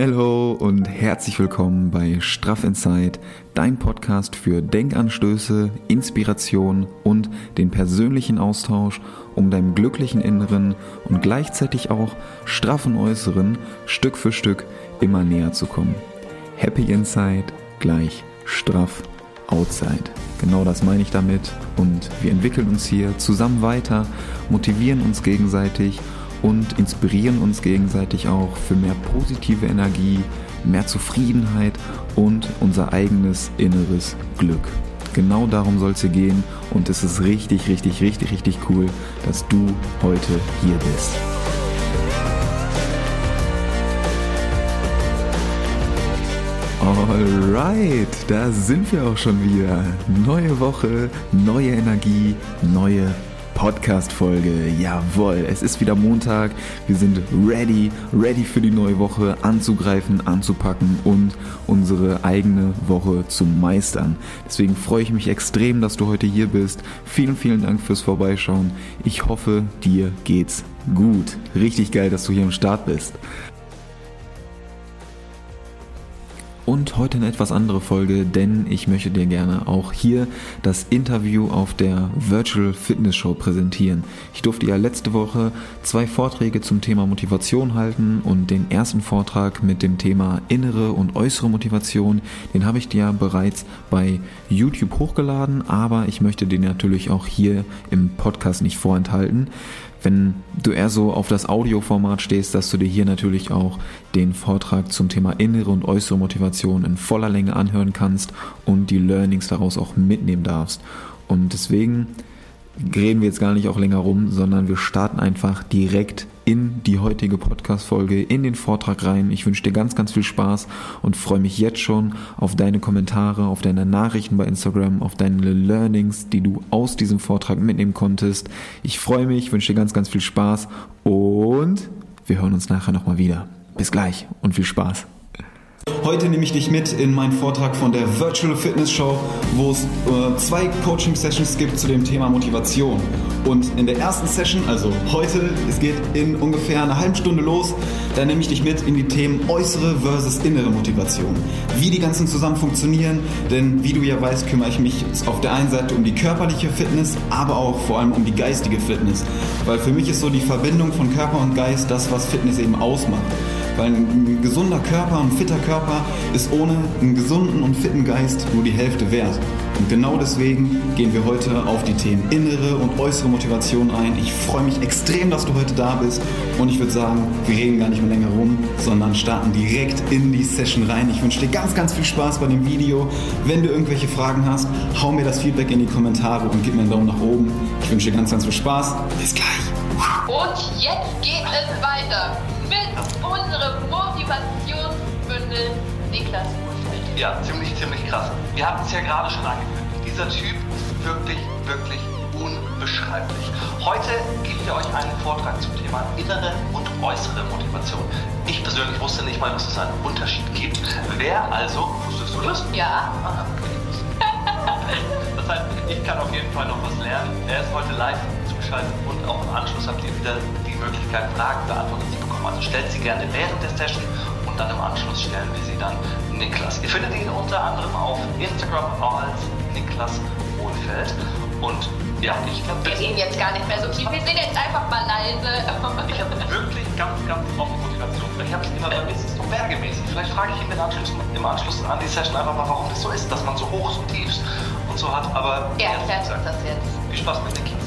Hallo und herzlich willkommen bei Straff Inside, dein Podcast für Denkanstöße, Inspiration und den persönlichen Austausch, um deinem glücklichen Inneren und gleichzeitig auch straffen Äußeren Stück für Stück immer näher zu kommen. Happy Inside gleich straff Outside. Genau das meine ich damit und wir entwickeln uns hier zusammen weiter, motivieren uns gegenseitig und inspirieren uns gegenseitig auch für mehr positive Energie, mehr Zufriedenheit und unser eigenes inneres Glück. Genau darum soll es hier gehen und es ist richtig, richtig, richtig, richtig cool, dass du heute hier bist. Alright, da sind wir auch schon wieder. Neue Woche, neue Energie, neue Podcast-Folge. Jawohl, es ist wieder Montag. Wir sind ready, ready für die neue Woche anzugreifen, anzupacken und unsere eigene Woche zu meistern. Deswegen freue ich mich extrem, dass du heute hier bist. Vielen, vielen Dank fürs Vorbeischauen. Ich hoffe, dir geht's gut. Richtig geil, dass du hier am Start bist. Und heute eine etwas andere Folge, denn ich möchte dir gerne auch hier das Interview auf der Virtual Fitness Show präsentieren. Ich durfte ja letzte Woche zwei Vorträge zum Thema Motivation halten und den ersten Vortrag mit dem Thema innere und äußere Motivation, den habe ich dir bereits bei YouTube hochgeladen, aber ich möchte den natürlich auch hier im Podcast nicht vorenthalten wenn du eher so auf das Audioformat stehst, dass du dir hier natürlich auch den Vortrag zum Thema innere und äußere Motivation in voller Länge anhören kannst und die Learnings daraus auch mitnehmen darfst. Und deswegen reden wir jetzt gar nicht auch länger rum, sondern wir starten einfach direkt in die heutige Podcast-Folge, in den Vortrag rein. Ich wünsche dir ganz, ganz viel Spaß und freue mich jetzt schon auf deine Kommentare, auf deine Nachrichten bei Instagram, auf deine Learnings, die du aus diesem Vortrag mitnehmen konntest. Ich freue mich, wünsche dir ganz, ganz viel Spaß und wir hören uns nachher nochmal wieder. Bis gleich und viel Spaß. Heute nehme ich dich mit in meinen Vortrag von der Virtual Fitness Show, wo es äh, zwei Coaching Sessions gibt zu dem Thema Motivation. Und in der ersten Session, also heute, es geht in ungefähr einer halben Stunde los, da nehme ich dich mit in die Themen äußere versus innere Motivation. Wie die ganzen zusammen funktionieren, denn wie du ja weißt, kümmere ich mich auf der einen Seite um die körperliche Fitness, aber auch vor allem um die geistige Fitness. Weil für mich ist so die Verbindung von Körper und Geist das, was Fitness eben ausmacht. Weil ein gesunder Körper, ein fitter Körper ist ohne einen gesunden und fitten Geist nur die Hälfte wert. Und genau deswegen gehen wir heute auf die Themen innere und äußere Motivation ein. Ich freue mich extrem, dass du heute da bist. Und ich würde sagen, wir reden gar nicht mehr länger rum, sondern starten direkt in die Session rein. Ich wünsche dir ganz, ganz viel Spaß bei dem Video. Wenn du irgendwelche Fragen hast, hau mir das Feedback in die Kommentare und gib mir einen Daumen nach oben. Ich wünsche dir ganz, ganz viel Spaß. Bis gleich. Und jetzt geht es weiter mit unserem Motivationsbündel Niklas Urfeld. Ja, ziemlich, ziemlich krass. Wir hatten es ja gerade schon angekündigt. Dieser Typ ist wirklich, wirklich unbeschreiblich. Heute gibt er euch einen Vortrag zum Thema innere und äußere Motivation. Ich persönlich wusste nicht mal, dass es einen Unterschied gibt. Wer also, wusstest du das? Ja. Ah, okay. Das heißt, ich kann auf jeden Fall noch was lernen. Er ist heute live zugeschaltet und auch im Anschluss habt ihr wieder die Möglichkeit, Fragen beantwortet zu bekommen. Also stellt sie gerne während der Session und dann im Anschluss stellen wir sie dann Niklas. Ihr findet ihn unter anderem auf Instagram als Niklas Wohlfeld. Und ja, ich glaube, Wir reden jetzt gar nicht mehr so viel. Wir sind jetzt einfach mal leise. ich habe wirklich ganz, ganz oft Motivation. Ich habe es immer bei mir ist es so bergemäßig. Vielleicht frage ich ihn im Anschluss, im Anschluss an die Session einfach mal, warum das so ist, dass man so hoch, so tiefs und so hat. Aber Er gesagt, uns das jetzt. Viel Spaß mit Niklas.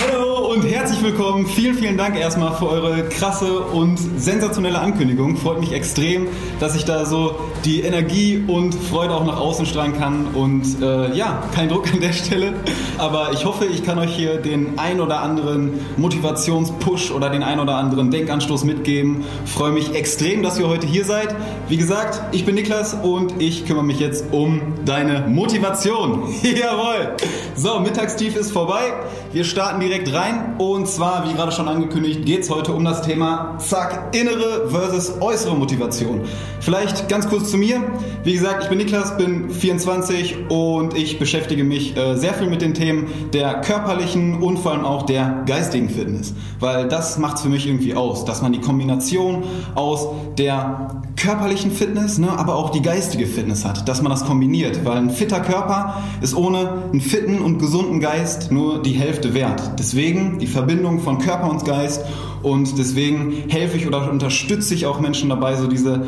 Hallo und herzlich willkommen. Vielen, vielen Dank erstmal für eure krasse und sensationelle Ankündigung. Freut mich extrem, dass ich da so die Energie und Freude auch nach außen strahlen kann. Und äh, ja, kein Druck an der Stelle. Aber ich hoffe, ich kann euch hier den ein oder anderen Motivationspush oder den ein oder anderen Denkanstoß mitgeben. Freue mich extrem, dass ihr heute hier seid. Wie gesagt, ich bin Niklas und ich kümmere mich jetzt um deine Motivation. Jawohl. So, Mittagstief ist vorbei. Wir starten direkt rein. Und zwar, wie gerade schon angekündigt, geht es heute um das Thema, zack, innere versus äußere Motivation. Vielleicht ganz kurz zu mir. Wie gesagt, ich bin Niklas, bin 24 und ich beschäftige mich äh, sehr viel mit den Themen der körperlichen und vor allem auch der geistigen Fitness. Weil das macht es für mich irgendwie aus, dass man die Kombination aus der körperlichen Fitness, ne, aber auch die geistige Fitness hat, dass man das kombiniert. Weil ein fitter Körper ist ohne einen fitten und gesunden Geist nur die Hälfte wert. Deswegen die Verbindung von Körper und Geist und deswegen helfe ich oder unterstütze ich auch Menschen dabei, so diese,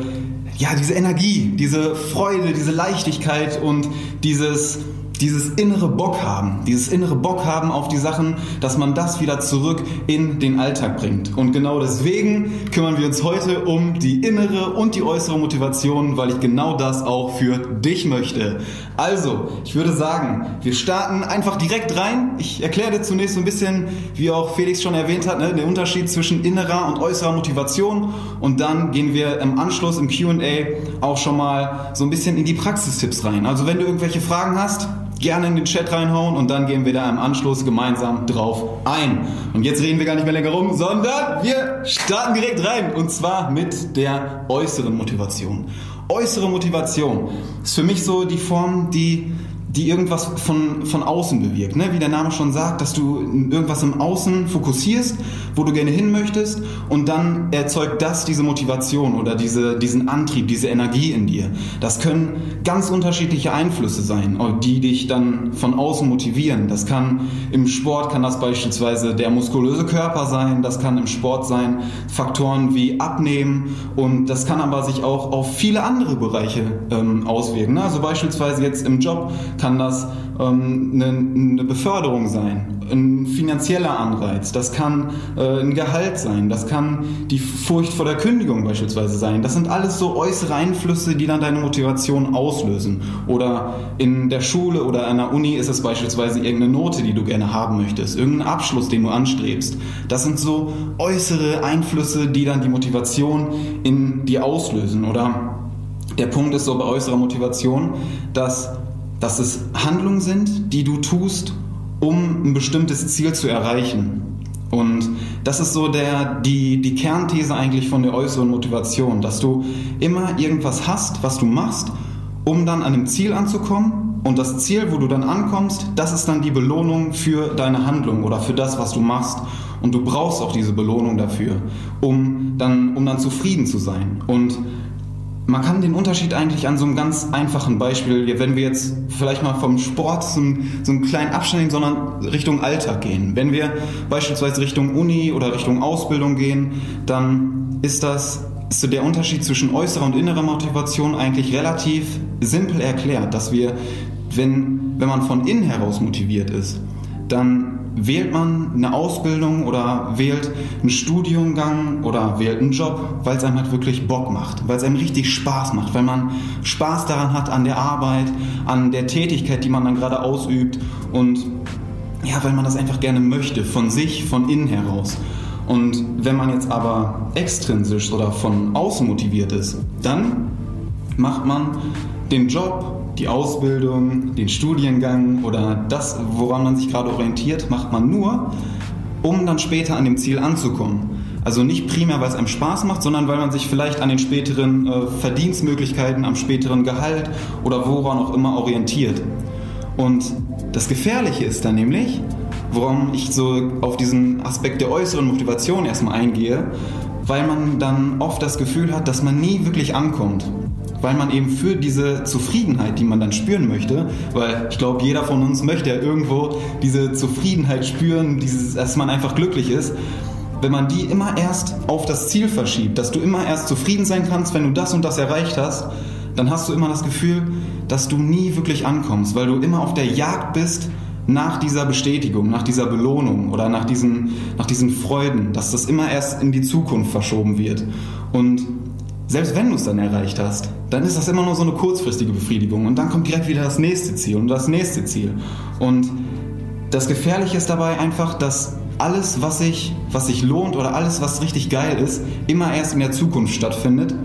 ja, diese Energie, diese Freude, diese Leichtigkeit und dieses, dieses innere Bock haben, dieses innere Bock haben auf die Sachen, dass man das wieder zurück in den Alltag bringt. Und genau deswegen kümmern wir uns heute um die innere und die äußere Motivation, weil ich genau das auch für dich möchte. Also, ich würde sagen, wir starten einfach direkt rein. Ich erkläre dir zunächst so ein bisschen, wie auch Felix schon erwähnt hat, ne, den Unterschied zwischen innerer und äußerer Motivation. Und dann gehen wir im Anschluss im QA auch schon mal so ein bisschen in die Praxistipps rein. Also, wenn du irgendwelche Fragen hast, gerne in den Chat reinhauen und dann gehen wir da im Anschluss gemeinsam drauf ein. Und jetzt reden wir gar nicht mehr länger rum, sondern wir starten direkt rein und zwar mit der äußeren Motivation. Äußere Motivation. Ist für mich so die Form, die die irgendwas von, von außen bewirkt. Ne? Wie der Name schon sagt, dass du irgendwas im Außen fokussierst, wo du gerne hin möchtest und dann erzeugt das diese Motivation oder diese, diesen Antrieb, diese Energie in dir. Das können ganz unterschiedliche Einflüsse sein, die dich dann von außen motivieren. Das kann im Sport, kann das beispielsweise der muskulöse Körper sein, das kann im Sport sein Faktoren wie Abnehmen und das kann aber sich auch auf viele andere Bereiche ähm, auswirken. Ne? Also beispielsweise jetzt im Job kann das ähm, eine, eine, Beförderung sein, ein finanzieller Anreiz, das kann äh, ein Gehalt sein, das kann die Furcht vor der Kündigung beispielsweise sein. Das sind alles so äußere Einflüsse, die dann deine Motivation auslösen. Oder in der Schule oder an der Uni ist es beispielsweise irgendeine Note, die du gerne haben möchtest, irgendein Abschluss, den du anstrebst. Das sind so äußere Einflüsse, die dann die Motivation in dir auslösen. Oder der Punkt ist so bei äußerer Motivation, dass dass es Handlungen sind, die du tust, um ein bestimmtes Ziel zu erreichen. Und das ist so der, die, die Kernthese eigentlich von der äußeren Motivation, dass du immer irgendwas hast, was du machst, um dann an dem Ziel anzukommen. Und das Ziel, wo du dann ankommst, das ist dann die Belohnung für deine Handlung oder für das, was du machst. Und du brauchst auch diese Belohnung dafür, um dann, um dann zufrieden zu sein. Und man kann den Unterschied eigentlich an so einem ganz einfachen Beispiel, wenn wir jetzt vielleicht mal vom Sport so einen, so einen kleinen Abstand nehmen, sondern Richtung Alltag gehen. Wenn wir beispielsweise Richtung Uni oder Richtung Ausbildung gehen, dann ist das ist so der Unterschied zwischen äußerer und innerer Motivation eigentlich relativ simpel erklärt, dass wir, wenn, wenn man von innen heraus motiviert ist, dann wählt man eine Ausbildung oder wählt einen Studiengang oder wählt einen Job, weil es einem halt wirklich Bock macht, weil es einem richtig Spaß macht, weil man Spaß daran hat an der Arbeit, an der Tätigkeit, die man dann gerade ausübt und ja, weil man das einfach gerne möchte, von sich, von innen heraus. Und wenn man jetzt aber extrinsisch oder von außen motiviert ist, dann macht man den Job die Ausbildung, den Studiengang oder das, woran man sich gerade orientiert, macht man nur, um dann später an dem Ziel anzukommen. Also nicht primär, weil es einem Spaß macht, sondern weil man sich vielleicht an den späteren äh, Verdienstmöglichkeiten, am späteren Gehalt oder woran auch immer orientiert. Und das Gefährliche ist dann nämlich, warum ich so auf diesen Aspekt der äußeren Motivation erstmal eingehe, weil man dann oft das Gefühl hat, dass man nie wirklich ankommt weil man eben für diese Zufriedenheit, die man dann spüren möchte, weil ich glaube, jeder von uns möchte ja irgendwo diese Zufriedenheit spüren, dieses, dass man einfach glücklich ist, wenn man die immer erst auf das Ziel verschiebt, dass du immer erst zufrieden sein kannst, wenn du das und das erreicht hast, dann hast du immer das Gefühl, dass du nie wirklich ankommst, weil du immer auf der Jagd bist nach dieser Bestätigung, nach dieser Belohnung oder nach diesen, nach diesen Freuden, dass das immer erst in die Zukunft verschoben wird. Und selbst wenn du es dann erreicht hast, dann ist das immer nur so eine kurzfristige Befriedigung und dann kommt direkt wieder das nächste Ziel und das nächste Ziel. Und das Gefährliche ist dabei einfach, dass alles, was sich, was sich lohnt oder alles, was richtig geil ist, immer erst in der Zukunft stattfindet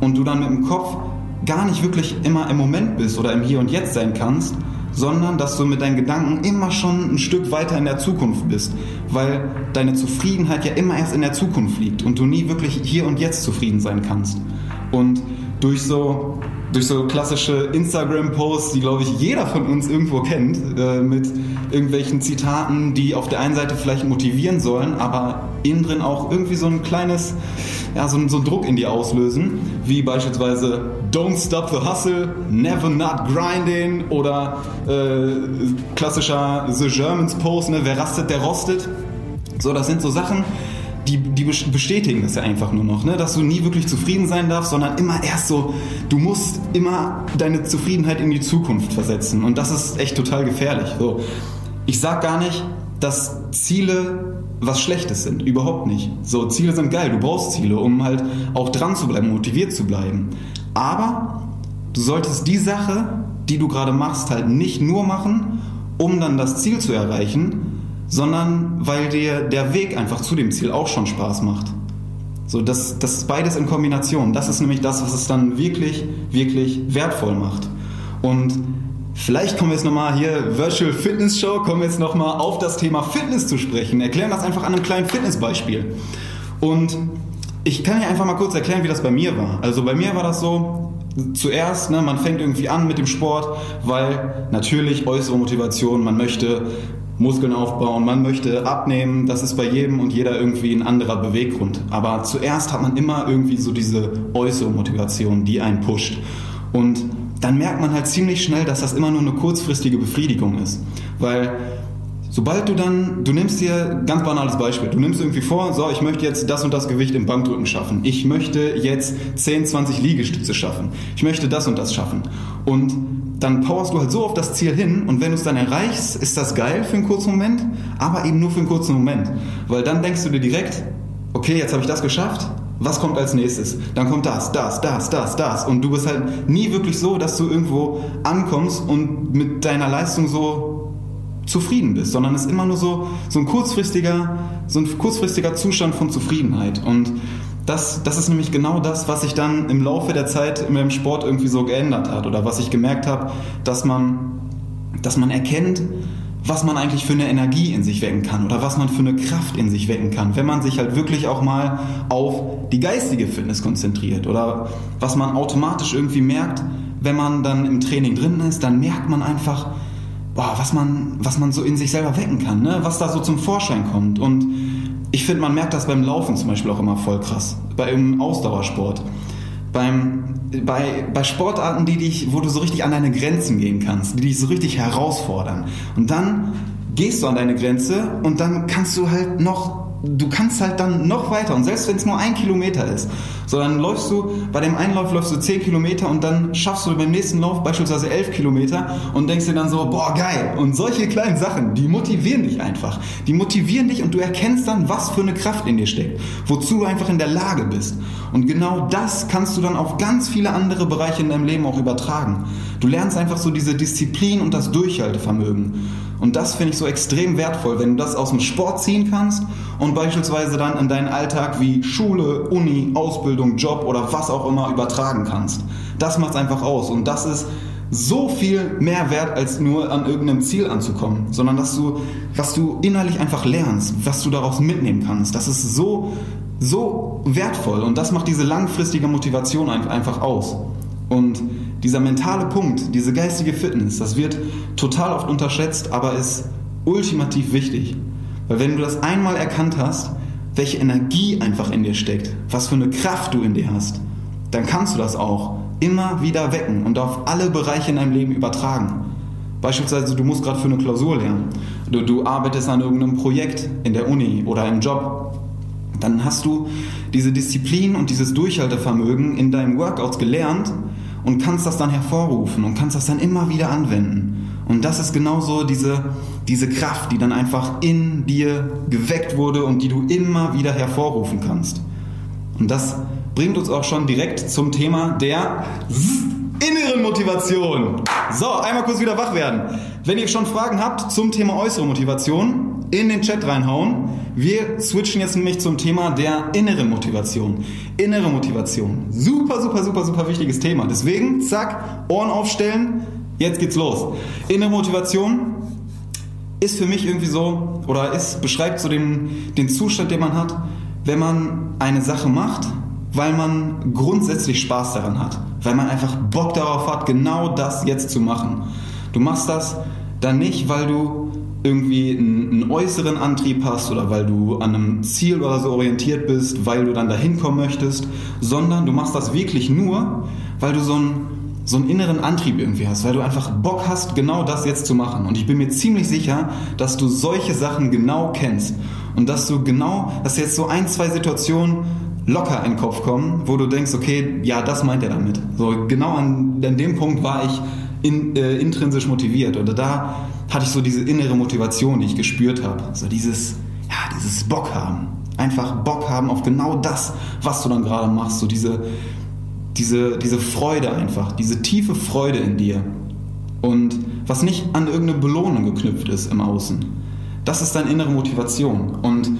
und du dann mit dem Kopf gar nicht wirklich immer im Moment bist oder im Hier und Jetzt sein kannst, sondern dass du mit deinen Gedanken immer schon ein Stück weiter in der Zukunft bist, weil deine Zufriedenheit ja immer erst in der Zukunft liegt und du nie wirklich hier und jetzt zufrieden sein kannst. Und durch so durch so klassische Instagram-Posts, die glaube ich jeder von uns irgendwo kennt, äh, mit irgendwelchen Zitaten, die auf der einen Seite vielleicht motivieren sollen, aber innen drin auch irgendwie so ein kleines, ja, so, so einen Druck in dir auslösen, wie beispielsweise Don't stop the hustle, never not grinding oder äh, klassischer The Germans Post, ne, wer rastet, der rostet. So, das sind so Sachen, die, die bestätigen das ja einfach nur noch, ne? dass du nie wirklich zufrieden sein darfst, sondern immer erst so, du musst immer deine Zufriedenheit in die Zukunft versetzen und das ist echt total gefährlich. So, ich sag gar nicht, dass Ziele was Schlechtes sind, überhaupt nicht. So, Ziele sind geil, du brauchst Ziele, um halt auch dran zu bleiben, motiviert zu bleiben. Aber du solltest die Sache, die du gerade machst, halt nicht nur machen, um dann das Ziel zu erreichen, sondern weil dir der Weg einfach zu dem Ziel auch schon Spaß macht. So, das, das ist beides in Kombination. Das ist nämlich das, was es dann wirklich, wirklich wertvoll macht. Und vielleicht kommen wir jetzt nochmal hier, Virtual Fitness Show, kommen wir jetzt nochmal auf das Thema Fitness zu sprechen. Erklären das einfach an einem kleinen Fitnessbeispiel. Und ich kann ja einfach mal kurz erklären, wie das bei mir war. Also bei mir war das so, zuerst, ne, man fängt irgendwie an mit dem Sport, weil natürlich äußere Motivation, man möchte Muskeln aufbauen, man möchte abnehmen, das ist bei jedem und jeder irgendwie ein anderer Beweggrund. Aber zuerst hat man immer irgendwie so diese äußere Motivation, die einen pusht. Und dann merkt man halt ziemlich schnell, dass das immer nur eine kurzfristige Befriedigung ist. Weil Sobald du dann, du nimmst dir, ganz banales Beispiel, du nimmst irgendwie vor, so, ich möchte jetzt das und das Gewicht im Bankdrücken schaffen. Ich möchte jetzt 10, 20 Liegestütze schaffen. Ich möchte das und das schaffen. Und dann powerst du halt so auf das Ziel hin und wenn du es dann erreichst, ist das geil für einen kurzen Moment, aber eben nur für einen kurzen Moment. Weil dann denkst du dir direkt, okay, jetzt habe ich das geschafft, was kommt als nächstes? Dann kommt das, das, das, das, das. Und du bist halt nie wirklich so, dass du irgendwo ankommst und mit deiner Leistung so zufrieden bist, sondern es ist immer nur so, so ein kurzfristiger, so ein kurzfristiger Zustand von Zufriedenheit. Und das, das ist nämlich genau das, was sich dann im Laufe der Zeit in meinem Sport irgendwie so geändert hat oder was ich gemerkt habe, dass man, dass man erkennt, was man eigentlich für eine Energie in sich wecken kann oder was man für eine Kraft in sich wecken kann, wenn man sich halt wirklich auch mal auf die geistige Fitness konzentriert oder was man automatisch irgendwie merkt, wenn man dann im Training drin ist, dann merkt man einfach, boah, was man, was man so in sich selber wecken kann, ne? was da so zum Vorschein kommt. Und ich finde, man merkt das beim Laufen zum Beispiel auch immer voll krass, beim Ausdauersport. Beim, bei, bei Sportarten, die dich, wo du so richtig an deine Grenzen gehen kannst, die dich so richtig herausfordern. Und dann gehst du an deine Grenze und dann kannst du halt noch du kannst halt dann noch weiter. Und selbst wenn es nur ein Kilometer ist, so dann läufst du, bei dem einen Lauf läufst du zehn Kilometer und dann schaffst du beim nächsten Lauf beispielsweise elf Kilometer und denkst dir dann so, boah geil. Und solche kleinen Sachen, die motivieren dich einfach, die motivieren dich und du erkennst dann, was für eine Kraft in dir steckt, wozu du einfach in der Lage bist. Und genau das kannst du dann auf ganz viele andere Bereiche in deinem Leben auch übertragen. Du lernst einfach so diese Disziplin und das Durchhaltevermögen und das finde ich so extrem wertvoll, wenn du das aus dem Sport ziehen kannst und beispielsweise dann in deinen Alltag wie Schule, Uni, Ausbildung, Job oder was auch immer übertragen kannst. Das macht es einfach aus und das ist so viel mehr wert, als nur an irgendeinem Ziel anzukommen, sondern dass du, was du innerlich einfach lernst, was du daraus mitnehmen kannst, das ist so, so wertvoll und das macht diese langfristige Motivation einfach aus. Und dieser mentale Punkt, diese geistige Fitness, das wird total oft unterschätzt, aber ist ultimativ wichtig. Weil wenn du das einmal erkannt hast, welche Energie einfach in dir steckt, was für eine Kraft du in dir hast, dann kannst du das auch immer wieder wecken und auf alle Bereiche in deinem Leben übertragen. Beispielsweise, du musst gerade für eine Klausur lernen. Du, du arbeitest an irgendeinem Projekt in der Uni oder im Job. Dann hast du diese Disziplin und dieses Durchhaltevermögen in deinen Workouts gelernt und kannst das dann hervorrufen und kannst das dann immer wieder anwenden. Und das ist genauso diese, diese Kraft, die dann einfach in dir geweckt wurde und die du immer wieder hervorrufen kannst. Und das bringt uns auch schon direkt zum Thema der inneren Motivation. So, einmal kurz wieder wach werden. Wenn ihr schon Fragen habt zum Thema äußere Motivation, in den Chat reinhauen. Wir switchen jetzt nämlich zum Thema der inneren Motivation. Innere Motivation. Super, super, super, super wichtiges Thema. Deswegen, zack, Ohren aufstellen. Jetzt geht's los. Innere Motivation ist für mich irgendwie so, oder ist, beschreibt so den, den Zustand, den man hat, wenn man eine Sache macht, weil man grundsätzlich Spaß daran hat. Weil man einfach Bock darauf hat, genau das jetzt zu machen. Du machst das dann nicht, weil du irgendwie einen, einen, äußeren Antrieb hast oder weil du an einem Ziel oder so orientiert bist, weil du dann dahin kommen möchtest, sondern du machst das wirklich nur, weil du so einen, so einen inneren Antrieb irgendwie hast, weil du einfach Bock hast, genau das jetzt zu machen. Und ich bin mir ziemlich sicher, dass du solche Sachen genau kennst und dass du genau, dass jetzt so ein, zwei Situationen locker in den Kopf kommen, wo du denkst, okay, ja, das meint er damit. So genau an, an dem Punkt war ich in, äh, intrinsisch motiviert oder da hatte ich so diese innere Motivation, die ich gespürt habe. So dieses, ja, dieses Bock haben. Einfach Bock haben auf genau das, was du dann gerade machst. So diese, diese, diese Freude einfach, diese tiefe Freude in dir. Und was nicht an irgendeine Belohnung geknüpft ist im Außen. Das ist deine innere Motivation. Und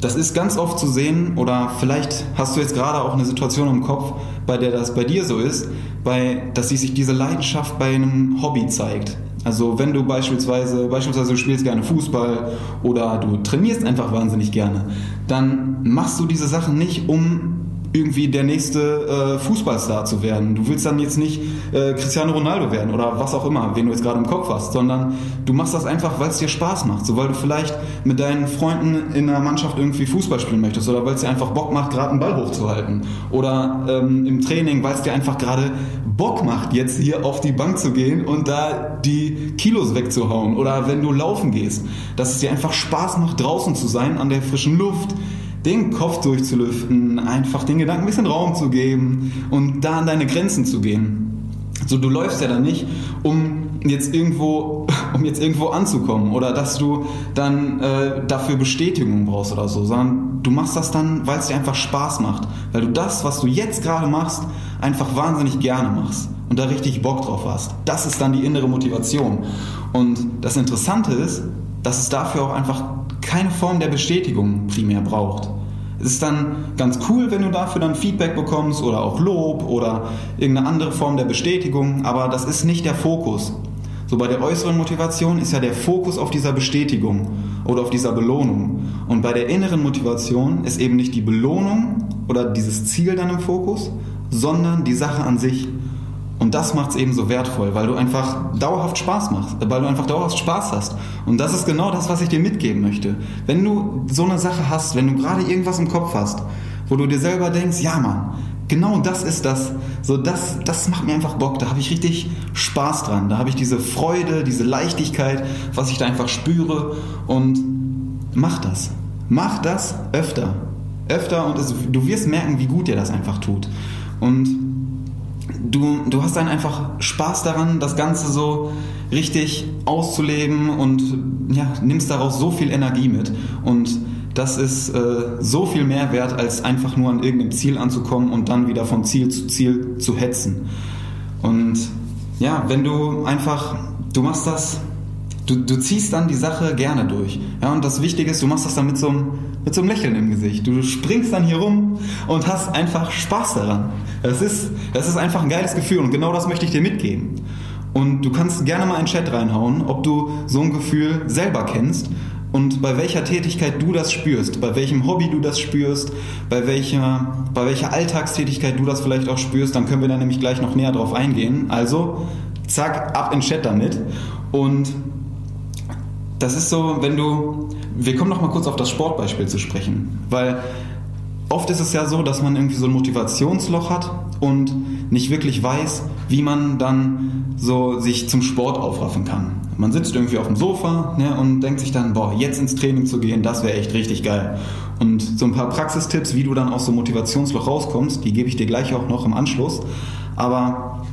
das ist ganz oft zu sehen, oder vielleicht hast du jetzt gerade auch eine Situation im Kopf, bei der das bei dir so ist, bei, dass sich diese Leidenschaft bei einem Hobby zeigt. Also wenn du beispielsweise, beispielsweise du spielst gerne Fußball oder du trainierst einfach wahnsinnig gerne, dann machst du diese Sachen nicht, um irgendwie der nächste äh, Fußballstar zu werden. Du willst dann jetzt nicht äh, Cristiano Ronaldo werden oder was auch immer, wen du jetzt gerade im Kopf hast, sondern du machst das einfach, weil es dir Spaß macht. So weil du vielleicht mit deinen Freunden in einer Mannschaft irgendwie Fußball spielen möchtest oder weil es dir einfach Bock macht, gerade einen Ball hochzuhalten. Oder ähm, im Training, weil es dir einfach gerade Bock macht, jetzt hier auf die Bank zu gehen und da die Kilos wegzuhauen. Oder wenn du laufen gehst, dass es dir einfach Spaß macht, draußen zu sein, an der frischen Luft den Kopf durchzulüften, einfach den Gedanken ein bisschen Raum zu geben und da an deine Grenzen zu gehen. So, du läufst ja dann nicht, um jetzt irgendwo, um jetzt irgendwo anzukommen oder dass du dann äh, dafür Bestätigung brauchst oder so, sondern du machst das dann, weil es dir einfach Spaß macht, weil du das, was du jetzt gerade machst, einfach wahnsinnig gerne machst und da richtig Bock drauf hast. Das ist dann die innere Motivation. Und das Interessante ist, dass es dafür auch einfach keine Form der Bestätigung primär braucht. Es ist dann ganz cool, wenn du dafür dann Feedback bekommst oder auch Lob oder irgendeine andere Form der Bestätigung, aber das ist nicht der Fokus. So bei der äußeren Motivation ist ja der Fokus auf dieser Bestätigung oder auf dieser Belohnung. Und bei der inneren Motivation ist eben nicht die Belohnung oder dieses Ziel dann im Fokus, sondern die Sache an sich. Und das macht es eben so wertvoll, weil du einfach dauerhaft Spaß machst, weil du einfach dauerhaft Spaß hast. Und das ist genau das, was ich dir mitgeben möchte. Wenn du so eine Sache hast, wenn du gerade irgendwas im Kopf hast, wo du dir selber denkst, ja Mann, genau das ist das, so das, das macht mir einfach Bock, da habe ich richtig Spaß dran, da habe ich diese Freude, diese Leichtigkeit, was ich da einfach spüre und mach das. Mach das öfter. Öfter und es, du wirst merken, wie gut dir das einfach tut. Und du, du hast dann einfach Spaß daran, das Ganze so richtig auszuleben und ja, nimmst daraus so viel Energie mit. Und das ist äh, so viel mehr wert, als einfach nur an irgendeinem Ziel anzukommen und dann wieder von Ziel zu Ziel zu hetzen. Und ja, wenn du einfach, du machst das du, du ziehst dann die Sache gerne durch. Ja, und das Wichtige ist, du machst das dann mit so, einem, mit so einem Lächeln im Gesicht. Du springst dann hier rum und hast einfach Spaß daran. Das ist, das ist einfach ein geiles Gefühl und genau das möchte ich dir mitgeben. Und du kannst gerne mal in den Chat reinhauen, ob du so ein Gefühl selber kennst und bei welcher Tätigkeit du das spürst, bei welchem Hobby du das spürst, bei welcher, bei welcher Alltagstätigkeit du das vielleicht auch spürst, dann können wir da nämlich gleich noch näher drauf eingehen. Also, zack, ab in Chat damit. Und das ist so, wenn du. Wir kommen noch mal kurz auf das Sportbeispiel zu sprechen, weil oft ist es ja so, dass man irgendwie so ein Motivationsloch hat und nicht wirklich weiß, wie man dann so sich zum Sport aufraffen kann. Man sitzt irgendwie auf dem Sofa ne, und denkt sich dann, boah, jetzt ins Training zu gehen, das wäre echt richtig geil. Und so ein paar Praxistipps, wie du dann aus so einem Motivationsloch rauskommst, die gebe ich dir gleich auch noch im Anschluss. Aber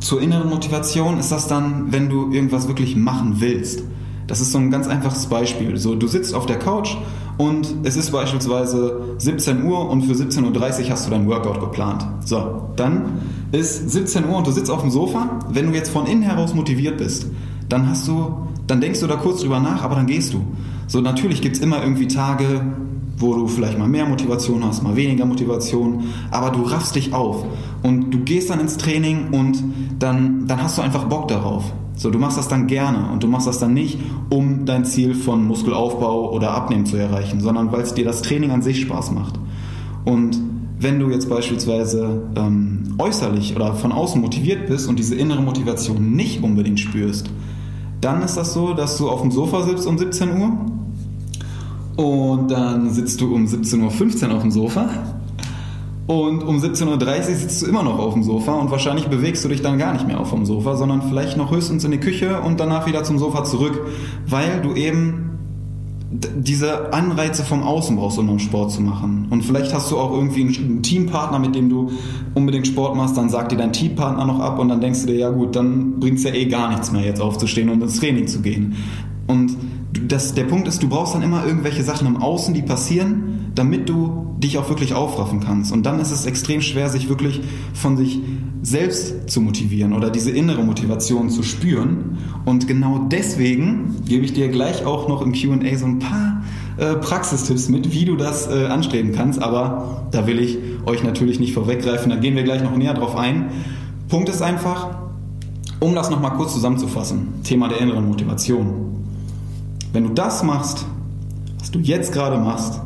zur inneren Motivation ist das dann, wenn du irgendwas wirklich machen willst. Das ist so ein ganz einfaches Beispiel. So, du sitzt auf der Couch und es ist beispielsweise 17 Uhr und für 17.30 Uhr hast du dein Workout geplant. So, dann ist 17 Uhr und du sitzt auf dem Sofa. Wenn du jetzt von innen heraus motiviert bist, dann hast du, dann denkst du da kurz drüber nach, aber dann gehst du. So, natürlich gibt es immer irgendwie Tage, wo du vielleicht mal mehr Motivation hast, mal weniger Motivation, aber du raffst dich auf und du gehst dann ins Training und dann, dann hast du einfach Bock darauf. So, du machst das dann gerne und du machst das dann nicht, um dein Ziel von Muskelaufbau oder Abnehmen zu erreichen, sondern weil es dir das Training an sich Spaß macht. Und wenn du jetzt beispielsweise ähm, äußerlich oder von außen motiviert bist und diese innere Motivation nicht unbedingt spürst, dann ist das so, dass du auf dem Sofa sitzt um 17 Uhr und dann sitzt du um 17.15 Uhr auf dem Sofa und um 17.30 Uhr sitzt du immer noch auf dem Sofa und wahrscheinlich bewegst du dich dann gar nicht mehr auf dem Sofa, sondern vielleicht noch höchstens in die Küche und danach wieder zum Sofa zurück, weil du eben diese Anreize vom Außen brauchst, um Sport zu machen. Und vielleicht hast du auch irgendwie einen Teampartner, mit dem du unbedingt Sport machst, dann sagt dir dein Teampartner noch ab und dann denkst du dir, ja gut, dann bringt es ja eh gar nichts mehr, jetzt aufzustehen und ins Training zu gehen. Und das, der Punkt ist, du brauchst dann immer irgendwelche Sachen im Außen, die passieren, damit du dich auch wirklich aufraffen kannst. Und dann ist es extrem schwer, sich wirklich von sich selbst zu motivieren oder diese innere Motivation zu spüren. Und genau deswegen gebe ich dir gleich auch noch im QA so ein paar äh, Praxistipps mit, wie du das äh, anstreben kannst. Aber da will ich euch natürlich nicht vorweggreifen, da gehen wir gleich noch näher drauf ein. Punkt ist einfach, um das nochmal kurz zusammenzufassen, Thema der inneren Motivation. Wenn du das machst, was du jetzt gerade machst,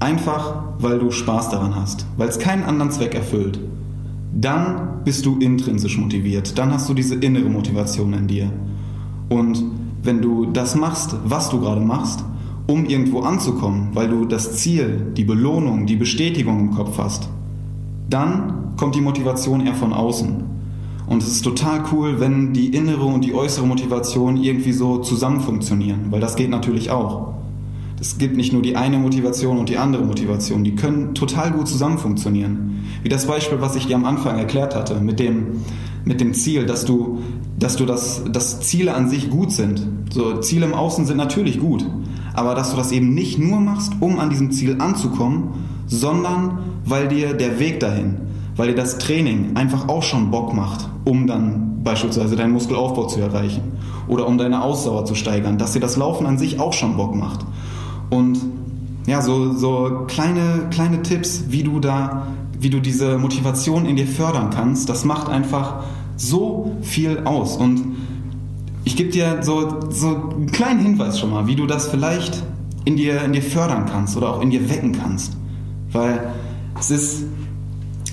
einfach weil du Spaß daran hast, weil es keinen anderen Zweck erfüllt, dann bist du intrinsisch motiviert, dann hast du diese innere Motivation in dir. Und wenn du das machst, was du gerade machst, um irgendwo anzukommen, weil du das Ziel, die Belohnung, die Bestätigung im Kopf hast, dann kommt die Motivation eher von außen. Und es ist total cool, wenn die innere und die äußere Motivation irgendwie so zusammen funktionieren, weil das geht natürlich auch. Es gibt nicht nur die eine Motivation und die andere Motivation, die können total gut zusammen funktionieren. Wie das Beispiel, was ich dir am Anfang erklärt hatte, mit dem, mit dem Ziel, dass du, dass du das, dass Ziele an sich gut sind. So, Ziele im Außen sind natürlich gut, aber dass du das eben nicht nur machst, um an diesem Ziel anzukommen, sondern weil dir der Weg dahin, weil dir das Training einfach auch schon Bock macht, um dann beispielsweise deinen Muskelaufbau zu erreichen oder um deine Ausdauer zu steigern, dass dir das Laufen an sich auch schon Bock macht. Und ja, so, so kleine, kleine Tipps, wie du da, wie du diese Motivation in dir fördern kannst, das macht einfach so viel aus. Und ich gebe dir so, so einen kleinen Hinweis schon mal, wie du das vielleicht in dir, in dir fördern kannst oder auch in dir wecken kannst. Weil es ist,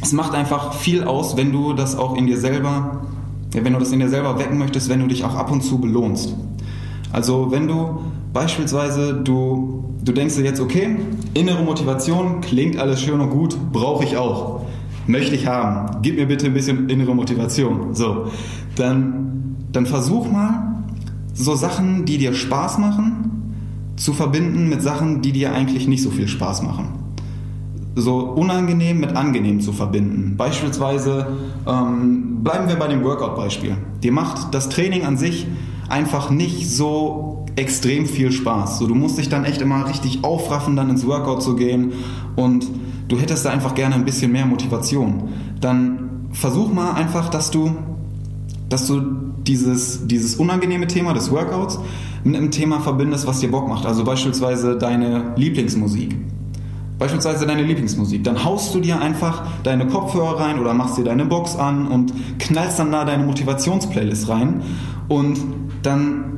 es macht einfach viel aus, wenn du das auch in dir selber, wenn du das in dir selber wecken möchtest, wenn du dich auch ab und zu belohnst. Also wenn du beispielsweise, du, du denkst dir jetzt, okay, innere Motivation, klingt alles schön und gut, brauche ich auch. Möchte ich haben. Gib mir bitte ein bisschen innere Motivation. So, dann, dann versuch mal, so Sachen, die dir Spaß machen, zu verbinden mit Sachen, die dir eigentlich nicht so viel Spaß machen so unangenehm mit angenehm zu verbinden. Beispielsweise ähm, bleiben wir bei dem Workout-Beispiel. Dir macht das Training an sich einfach nicht so extrem viel Spaß. So, du musst dich dann echt immer richtig aufraffen, dann ins Workout zu gehen und du hättest da einfach gerne ein bisschen mehr Motivation. Dann versuch mal einfach, dass du, dass du dieses, dieses unangenehme Thema des Workouts mit einem Thema verbindest, was dir Bock macht. Also beispielsweise deine Lieblingsmusik beispielsweise deine Lieblingsmusik, dann haust du dir einfach deine Kopfhörer rein oder machst dir deine Box an und knallst dann da deine Motivationsplaylist rein. Und dann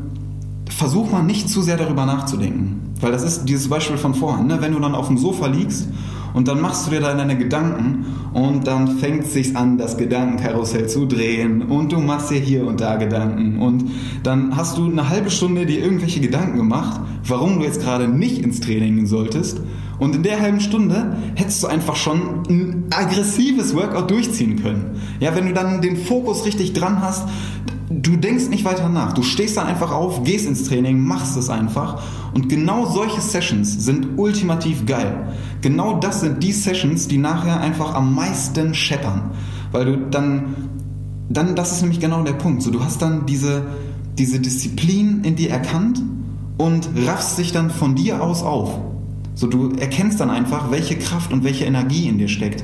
versuch mal nicht zu sehr darüber nachzudenken. Weil das ist dieses Beispiel von vorhin, ne? wenn du dann auf dem Sofa liegst und dann machst du dir da deine Gedanken und dann fängt es sich an, das Gedankenkarussell zu drehen. Und du machst dir hier und da Gedanken. Und dann hast du eine halbe Stunde dir irgendwelche Gedanken gemacht, warum du jetzt gerade nicht ins Training solltest und in der halben Stunde hättest du einfach schon ein aggressives Workout durchziehen können. Ja, wenn du dann den Fokus richtig dran hast, du denkst nicht weiter nach. Du stehst dann einfach auf, gehst ins Training, machst es einfach. Und genau solche Sessions sind ultimativ geil. Genau das sind die Sessions, die nachher einfach am meisten scheppern. Weil du dann, dann, das ist nämlich genau der Punkt. So, du hast dann diese, diese Disziplin in dir erkannt und raffst dich dann von dir aus auf. So, du erkennst dann einfach, welche Kraft und welche Energie in dir steckt.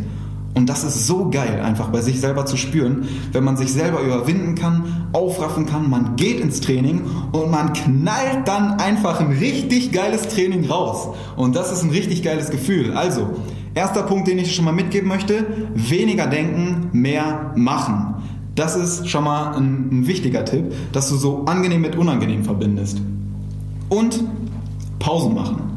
Und das ist so geil, einfach bei sich selber zu spüren, wenn man sich selber überwinden kann, aufraffen kann, man geht ins Training und man knallt dann einfach ein richtig geiles Training raus. Und das ist ein richtig geiles Gefühl. Also, erster Punkt, den ich schon mal mitgeben möchte, weniger denken, mehr machen. Das ist schon mal ein, ein wichtiger Tipp, dass du so angenehm mit unangenehm verbindest. Und Pausen machen.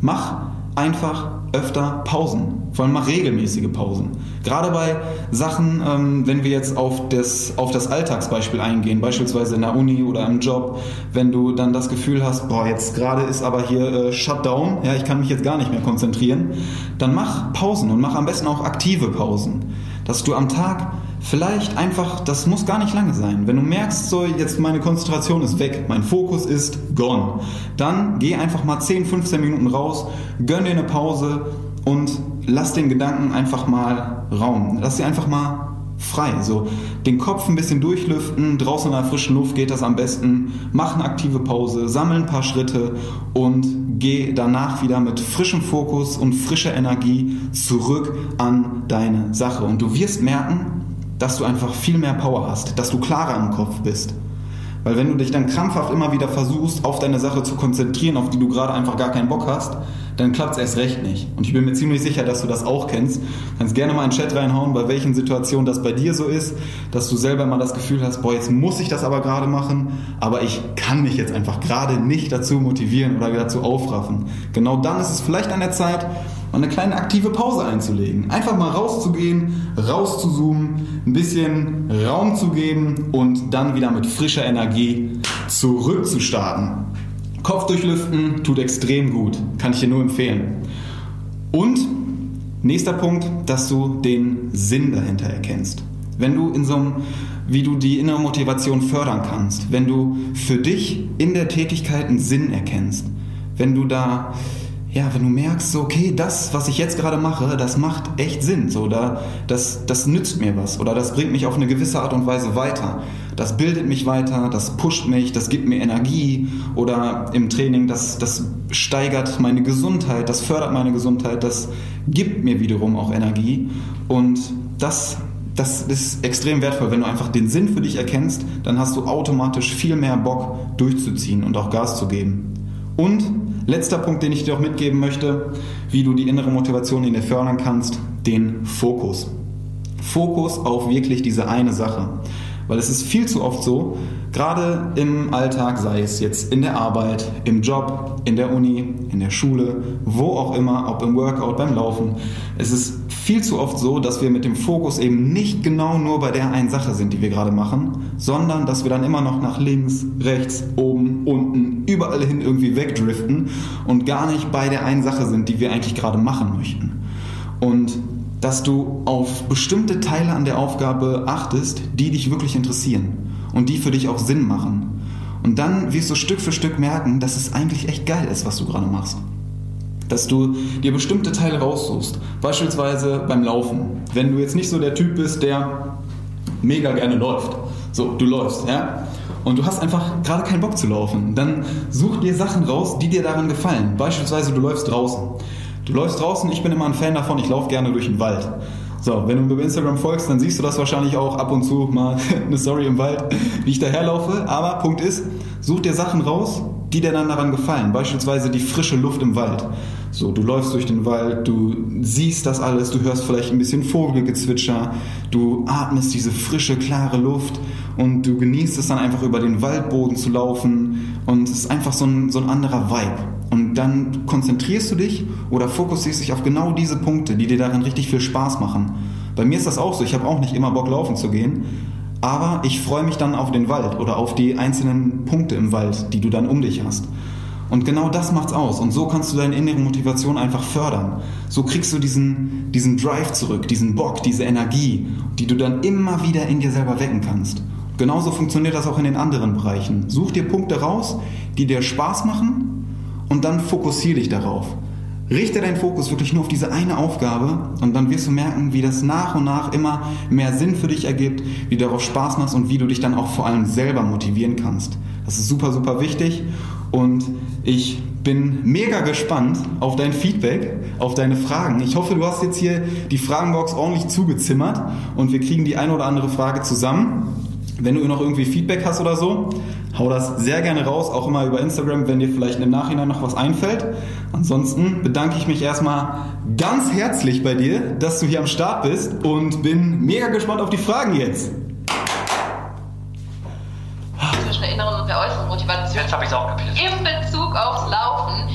Mach einfach öfter Pausen. Vor allem mach regelmäßige Pausen. Gerade bei Sachen, ähm, wenn wir jetzt auf das, auf das Alltagsbeispiel eingehen, beispielsweise in der Uni oder im Job, wenn du dann das Gefühl hast, boah, jetzt gerade ist aber hier äh, Shutdown, ja, ich kann mich jetzt gar nicht mehr konzentrieren, dann mach Pausen und mach am besten auch aktive Pausen. Dass du am Tag vielleicht einfach, das muss gar nicht lange sein. Wenn du merkst, so jetzt meine Konzentration ist weg, mein Fokus ist gone, dann geh einfach mal 10, 15 Minuten raus, gönn dir eine Pause und lass den Gedanken einfach mal Raum. Lass sie einfach mal frei. So den Kopf ein bisschen durchlüften, draußen in der frischen Luft geht das am besten. Mach eine aktive Pause, sammel ein paar Schritte und geh danach wieder mit frischem Fokus und frischer Energie zurück an deine Sache. Und du wirst merken, dass du einfach viel mehr Power hast, dass du klarer im Kopf bist. Weil wenn du dich dann krampfhaft immer wieder versuchst, auf deine Sache zu konzentrieren, auf die du gerade einfach gar keinen Bock hast, dann klappt es erst recht nicht. Und ich bin mir ziemlich sicher, dass du das auch kennst. Du kannst gerne mal in den Chat reinhauen, bei welchen Situationen das bei dir so ist, dass du selber mal das Gefühl hast, boah, jetzt muss ich das aber gerade machen, aber ich kann mich jetzt einfach gerade nicht dazu motivieren oder dazu aufraffen. Genau dann ist es vielleicht an der Zeit, eine kleine aktive Pause einzulegen. Einfach mal rauszugehen, rauszuzoomen, ein bisschen Raum zu geben und dann wieder mit frischer Energie zurückzustarten. Kopf durchlüften tut extrem gut, kann ich dir nur empfehlen. Und nächster Punkt, dass du den Sinn dahinter erkennst. Wenn du in so einem, wie du die innere Motivation fördern kannst, wenn du für dich in der Tätigkeit einen Sinn erkennst, wenn du da ja, wenn du merkst, so, okay, das, was ich jetzt gerade mache, das macht echt Sinn, so, da, das, das nützt mir was oder das bringt mich auf eine gewisse Art und Weise weiter. Das bildet mich weiter, das pusht mich, das gibt mir Energie oder im Training, das, das steigert meine Gesundheit, das fördert meine Gesundheit, das gibt mir wiederum auch Energie und das das ist extrem wertvoll. Wenn du einfach den Sinn für dich erkennst, dann hast du automatisch viel mehr Bock durchzuziehen und auch Gas zu geben. Und Letzter Punkt, den ich dir auch mitgeben möchte, wie du die innere Motivation in dir fördern kannst, den Fokus. Fokus auf wirklich diese eine Sache. Weil es ist viel zu oft so, gerade im Alltag, sei es jetzt in der Arbeit, im Job, in der Uni, in der Schule, wo auch immer, ob im Workout, beim Laufen, es ist viel zu oft so, dass wir mit dem Fokus eben nicht genau nur bei der einen Sache sind, die wir gerade machen, sondern dass wir dann immer noch nach links, rechts, oben, unten, überall hin irgendwie wegdriften und gar nicht bei der einen Sache sind, die wir eigentlich gerade machen möchten. Und dass du auf bestimmte Teile an der Aufgabe achtest, die dich wirklich interessieren und die für dich auch Sinn machen. Und dann wirst du Stück für Stück merken, dass es eigentlich echt geil ist, was du gerade machst dass du dir bestimmte Teile raussuchst. Beispielsweise beim Laufen. Wenn du jetzt nicht so der Typ bist, der mega gerne läuft. So, du läufst, ja? Und du hast einfach gerade keinen Bock zu laufen. Dann such dir Sachen raus, die dir daran gefallen. Beispielsweise du läufst draußen. Du läufst draußen, ich bin immer ein Fan davon, ich laufe gerne durch den Wald. So, wenn du mir Instagram folgst, dann siehst du das wahrscheinlich auch ab und zu mal eine Story im Wald, wie ich daherlaufe. Aber Punkt ist, such dir Sachen raus, die dir dann daran gefallen. Beispielsweise die frische Luft im Wald. So, du läufst durch den Wald, du siehst das alles, du hörst vielleicht ein bisschen Vogelgezwitscher, du atmest diese frische, klare Luft und du genießt es dann einfach über den Waldboden zu laufen und es ist einfach so ein, so ein anderer Vibe. Und dann konzentrierst du dich oder fokussierst dich auf genau diese Punkte, die dir darin richtig viel Spaß machen. Bei mir ist das auch so, ich habe auch nicht immer Bock laufen zu gehen, aber ich freue mich dann auf den Wald oder auf die einzelnen Punkte im Wald, die du dann um dich hast. Und genau das macht's aus. Und so kannst du deine innere Motivation einfach fördern. So kriegst du diesen, diesen Drive zurück, diesen Bock, diese Energie, die du dann immer wieder in dir selber wecken kannst. Genauso funktioniert das auch in den anderen Bereichen. Such dir Punkte raus, die dir Spaß machen und dann fokussiere dich darauf. Richte deinen Fokus wirklich nur auf diese eine Aufgabe und dann wirst du merken, wie das nach und nach immer mehr Sinn für dich ergibt, wie du darauf Spaß machst und wie du dich dann auch vor allem selber motivieren kannst. Das ist super, super wichtig Und ich bin mega gespannt auf dein Feedback, auf deine Fragen. Ich hoffe, du hast jetzt hier die Fragenbox ordentlich zugezimmert und wir kriegen die eine oder andere Frage zusammen. Wenn du noch irgendwie Feedback hast oder so, hau das sehr gerne raus, auch immer über Instagram, wenn dir vielleicht im Nachhinein noch was einfällt. Ansonsten bedanke ich mich erstmal ganz herzlich bei dir, dass du hier am Start bist und bin mega gespannt auf die Fragen jetzt. Zwischen der inneren und Motivation. Jetzt habe ich es auch kapiert. In Bezug aufs Laufen.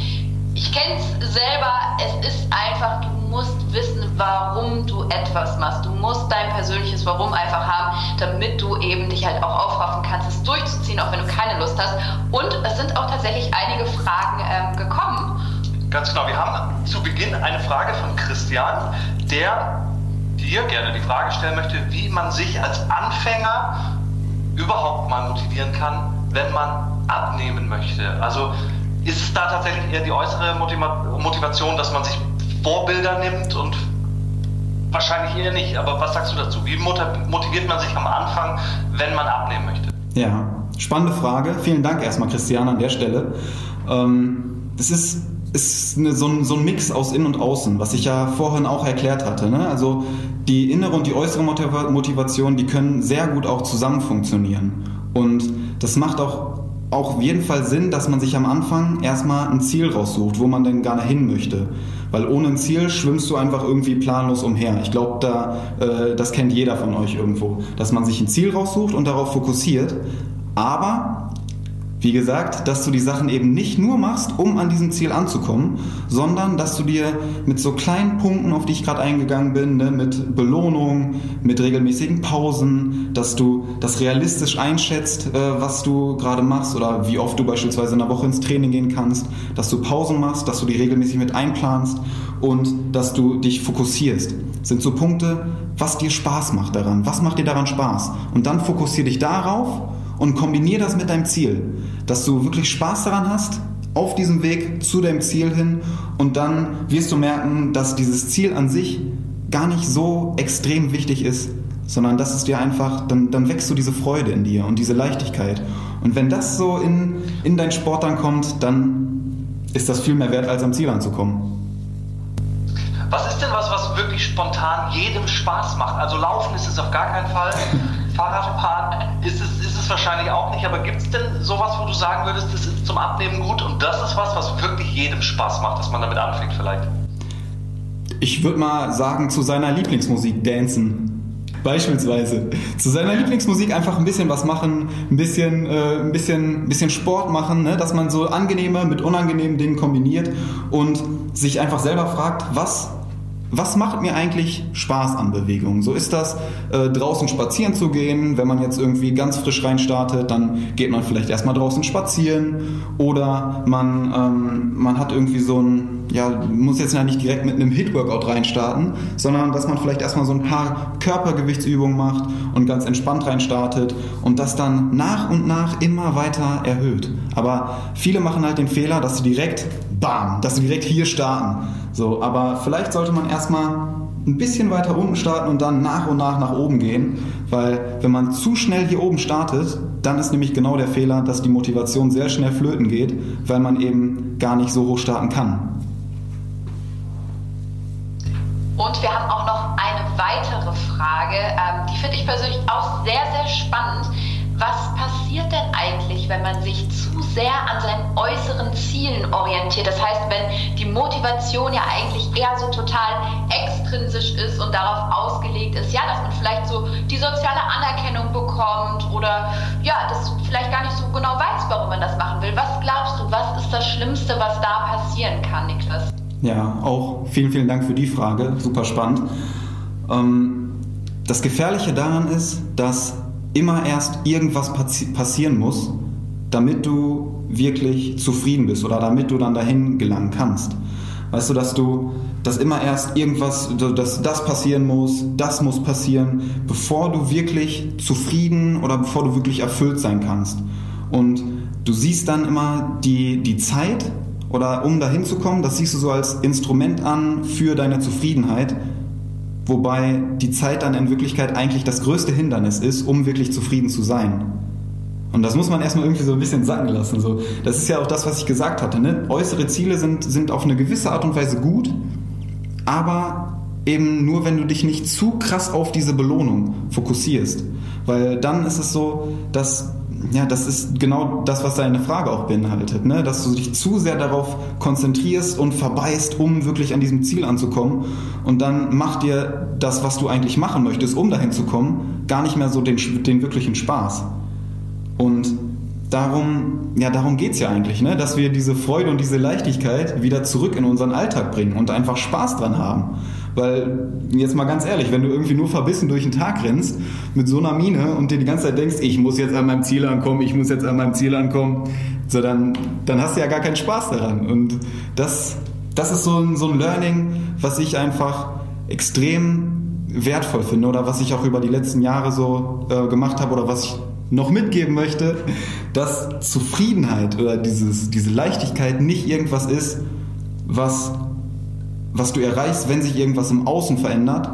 Ich kenne es selber, es ist einfach, du musst wissen, warum du etwas machst. Du musst dein persönliches Warum einfach haben, damit du eben dich halt auch aufraffen kannst, es durchzuziehen, auch wenn du keine Lust hast. Und es sind auch tatsächlich einige Fragen ähm, gekommen. Ganz genau. Wir haben zu Beginn eine Frage von Christian, der dir gerne die Frage stellen möchte, wie man sich als Anfänger überhaupt mal motivieren kann, wenn man abnehmen möchte. Also ist es da tatsächlich eher die äußere Motiva Motivation, dass man sich Vorbilder nimmt und wahrscheinlich eher nicht. Aber was sagst du dazu? Wie motiviert man sich am Anfang, wenn man abnehmen möchte? Ja, spannende Frage. Vielen Dank erstmal, Christian, an der Stelle. Ähm, das ist, ist eine, so, ein, so, ein, Mix aus Innen und Außen, was ich ja vorhin auch erklärt hatte. Ne? Also die innere und die äußere Motivation, die können sehr gut auch zusammen funktionieren. Und das macht auch auch auf jeden Fall Sinn, dass man sich am Anfang erstmal ein Ziel raussucht, wo man denn gerne hin möchte. Weil ohne ein Ziel schwimmst du einfach irgendwie planlos umher. Ich glaube, da, äh, das kennt jeder von euch irgendwo, dass man sich ein Ziel raussucht und darauf fokussiert. Aber wie gesagt, dass du die Sachen eben nicht nur machst, um an diesem Ziel anzukommen, sondern dass du dir mit so kleinen Punkten, auf die ich gerade eingegangen bin, ne, mit Belohnung, mit regelmäßigen Pausen, dass du das realistisch einschätzt, äh, was du gerade machst oder wie oft du beispielsweise in der Woche ins Training gehen kannst, dass du Pausen machst, dass du die regelmäßig mit einplanst und dass du dich fokussierst. Das sind so Punkte, was dir Spaß macht daran, was macht dir daran Spaß und dann fokussiere dich darauf und kombiniere das mit deinem Ziel, dass du wirklich Spaß daran hast, auf diesem Weg zu deinem Ziel hin und dann wirst du merken, dass dieses Ziel an sich gar nicht so extrem wichtig ist, sondern dass es dir einfach, dann, dann wächst du diese Freude in dir und diese Leichtigkeit. Und wenn das so in, in dein Sport dann kommt, dann ist das viel mehr wert, als am Ziel anzukommen. Was ist denn was, was wirklich spontan jedem Spaß macht? Also Laufen ist es auf gar keinen Fall. Fahrradfahren ist es, ist es wahrscheinlich auch nicht, aber gibt es denn sowas, wo du sagen würdest, das ist zum Abnehmen gut und das ist was, was wirklich jedem Spaß macht, dass man damit anfängt vielleicht? Ich würde mal sagen, zu seiner Lieblingsmusik dancen. Beispielsweise. Zu seiner Lieblingsmusik einfach ein bisschen was machen, ein bisschen, äh, ein bisschen, ein bisschen Sport machen, ne? dass man so angenehme mit unangenehmen Dingen kombiniert und sich einfach selber fragt, was was macht mir eigentlich Spaß an Bewegung? So ist das, äh, draußen spazieren zu gehen. Wenn man jetzt irgendwie ganz frisch reinstartet, dann geht man vielleicht erstmal draußen spazieren oder man, ähm, man hat irgendwie so ein, ja, muss jetzt ja nicht direkt mit einem Hit-Workout reinstarten, sondern dass man vielleicht erstmal so ein paar Körpergewichtsübungen macht und ganz entspannt reinstartet und das dann nach und nach immer weiter erhöht. Aber viele machen halt den Fehler, dass sie direkt, bam, dass sie direkt hier starten so, aber vielleicht sollte man erstmal ein bisschen weiter unten starten und dann nach und nach nach oben gehen, weil wenn man zu schnell hier oben startet, dann ist nämlich genau der Fehler, dass die Motivation sehr schnell flöten geht, weil man eben gar nicht so hoch starten kann. Und wir haben auch noch eine weitere Frage, ähm, die finde ich persönlich auch sehr, sehr spannend was passiert denn eigentlich, wenn man sich zu sehr an seinen äußeren Zielen orientiert? Das heißt, wenn die Motivation ja eigentlich eher so total extrinsisch ist und darauf ausgelegt ist, ja, dass man vielleicht so die soziale Anerkennung bekommt oder ja, das vielleicht gar nicht so genau weiß, warum man das machen will. Was glaubst du, was ist das Schlimmste, was da passieren kann, Niklas? Ja, auch vielen, vielen Dank für die Frage. Super spannend. Ähm, das Gefährliche daran ist, dass immer erst irgendwas passi passieren muss, damit du wirklich zufrieden bist oder damit du dann dahin gelangen kannst. Weißt du, dass du, dass immer erst irgendwas, dass das passieren muss, das muss passieren, bevor du wirklich zufrieden oder bevor du wirklich erfüllt sein kannst. Und du siehst dann immer die, die Zeit oder um dahin zu kommen, das siehst du so als Instrument an für deine Zufriedenheit, Wobei die Zeit dann in Wirklichkeit eigentlich das größte Hindernis ist, um wirklich zufrieden zu sein. Und das muss man erstmal irgendwie so ein bisschen sacken lassen. So. Das ist ja auch das, was ich gesagt hatte. Ne? Äußere Ziele sind, sind auf eine gewisse Art und Weise gut, aber eben nur, wenn du dich nicht zu krass auf diese Belohnung fokussierst. Weil dann ist es so, dass ja, das ist genau das, was deine Frage auch beinhaltet, ne? dass du dich zu sehr darauf konzentrierst und verbeißt, um wirklich an diesem Ziel anzukommen. Und dann macht dir das, was du eigentlich machen möchtest, um dahin zu kommen, gar nicht mehr so den, den wirklichen Spaß. Und darum, ja, darum geht es ja eigentlich, ne? dass wir diese Freude und diese Leichtigkeit wieder zurück in unseren Alltag bringen und einfach Spaß dran haben. Weil, jetzt mal ganz ehrlich, wenn du irgendwie nur verbissen durch den Tag rennst, mit so einer Mine und dir die ganze Zeit denkst, ich muss jetzt an meinem Ziel ankommen, ich muss jetzt an meinem Ziel ankommen, so dann, dann hast du ja gar keinen Spaß daran. Und das, das ist so ein, so ein Learning, was ich einfach extrem wertvoll finde oder was ich auch über die letzten Jahre so äh, gemacht habe oder was ich noch mitgeben möchte, dass Zufriedenheit oder dieses, diese Leichtigkeit nicht irgendwas ist, was, was du erreichst, wenn sich irgendwas im Außen verändert,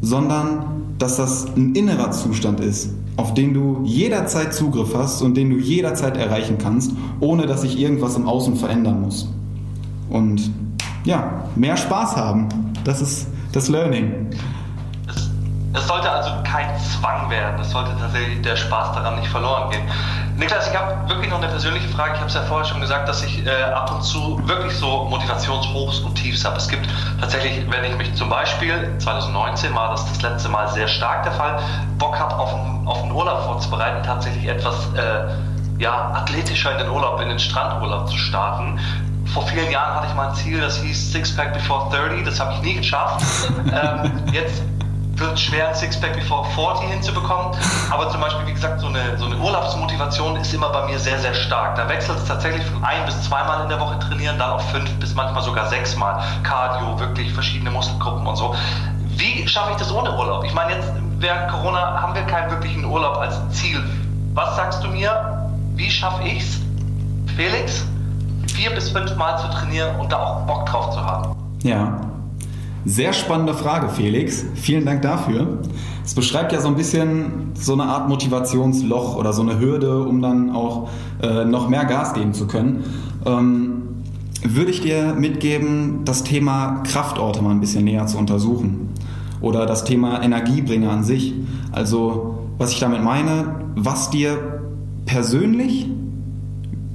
sondern dass das ein innerer Zustand ist, auf den du jederzeit Zugriff hast und den du jederzeit erreichen kannst, ohne dass sich irgendwas im Außen verändern muss. Und ja, mehr Spaß haben, das ist das Learning. Es sollte also kein Zwang werden. Es sollte tatsächlich der Spaß daran nicht verloren gehen. Niklas, ich habe wirklich noch eine persönliche Frage. Ich habe es ja vorher schon gesagt, dass ich äh, ab und zu wirklich so Motivationshochs und Tiefs habe. Es gibt tatsächlich, wenn ich mich zum Beispiel, 2019 war das das letzte Mal sehr stark der Fall, Bock habe, auf, auf einen Urlaub vorzubereiten, tatsächlich etwas äh, ja, athletischer in den Urlaub, in den Strandurlaub zu starten. Vor vielen Jahren hatte ich mal ein Ziel, das hieß Sixpack Before 30, das habe ich nie geschafft. ähm, jetzt wird schwer, ein Sixpack before 40 hinzubekommen. Aber zum Beispiel, wie gesagt, so eine, so eine Urlaubsmotivation ist immer bei mir sehr, sehr stark. Da wechselt es tatsächlich von ein bis zweimal in der Woche trainieren, dann auf fünf bis manchmal sogar sechsmal. Cardio, wirklich verschiedene Muskelgruppen und so. Wie schaffe ich das ohne Urlaub? Ich meine, jetzt während Corona haben wir keinen wirklichen Urlaub als Ziel. Was sagst du mir? Wie schaffe ich es, Felix, vier bis fünf Mal zu trainieren und da auch Bock drauf zu haben? Ja, sehr spannende Frage, Felix. Vielen Dank dafür. Es beschreibt ja so ein bisschen so eine Art Motivationsloch oder so eine Hürde, um dann auch äh, noch mehr Gas geben zu können. Ähm, würde ich dir mitgeben, das Thema Kraftorte mal ein bisschen näher zu untersuchen. Oder das Thema Energiebringer an sich. Also, was ich damit meine, was dir persönlich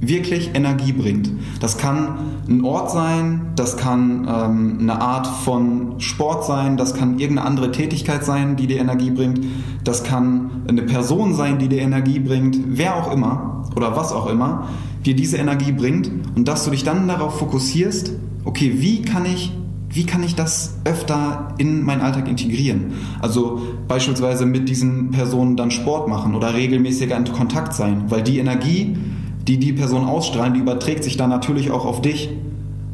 wirklich Energie bringt. Das kann ein Ort sein, das kann ähm, eine Art von Sport sein, das kann irgendeine andere Tätigkeit sein, die dir Energie bringt, das kann eine Person sein, die dir Energie bringt, wer auch immer oder was auch immer dir diese Energie bringt und dass du dich dann darauf fokussierst, okay, wie kann ich wie kann ich das öfter in meinen Alltag integrieren? Also beispielsweise mit diesen Personen dann Sport machen oder regelmäßiger in Kontakt sein, weil die Energie, die die Person ausstrahlen, die überträgt sich dann natürlich auch auf dich.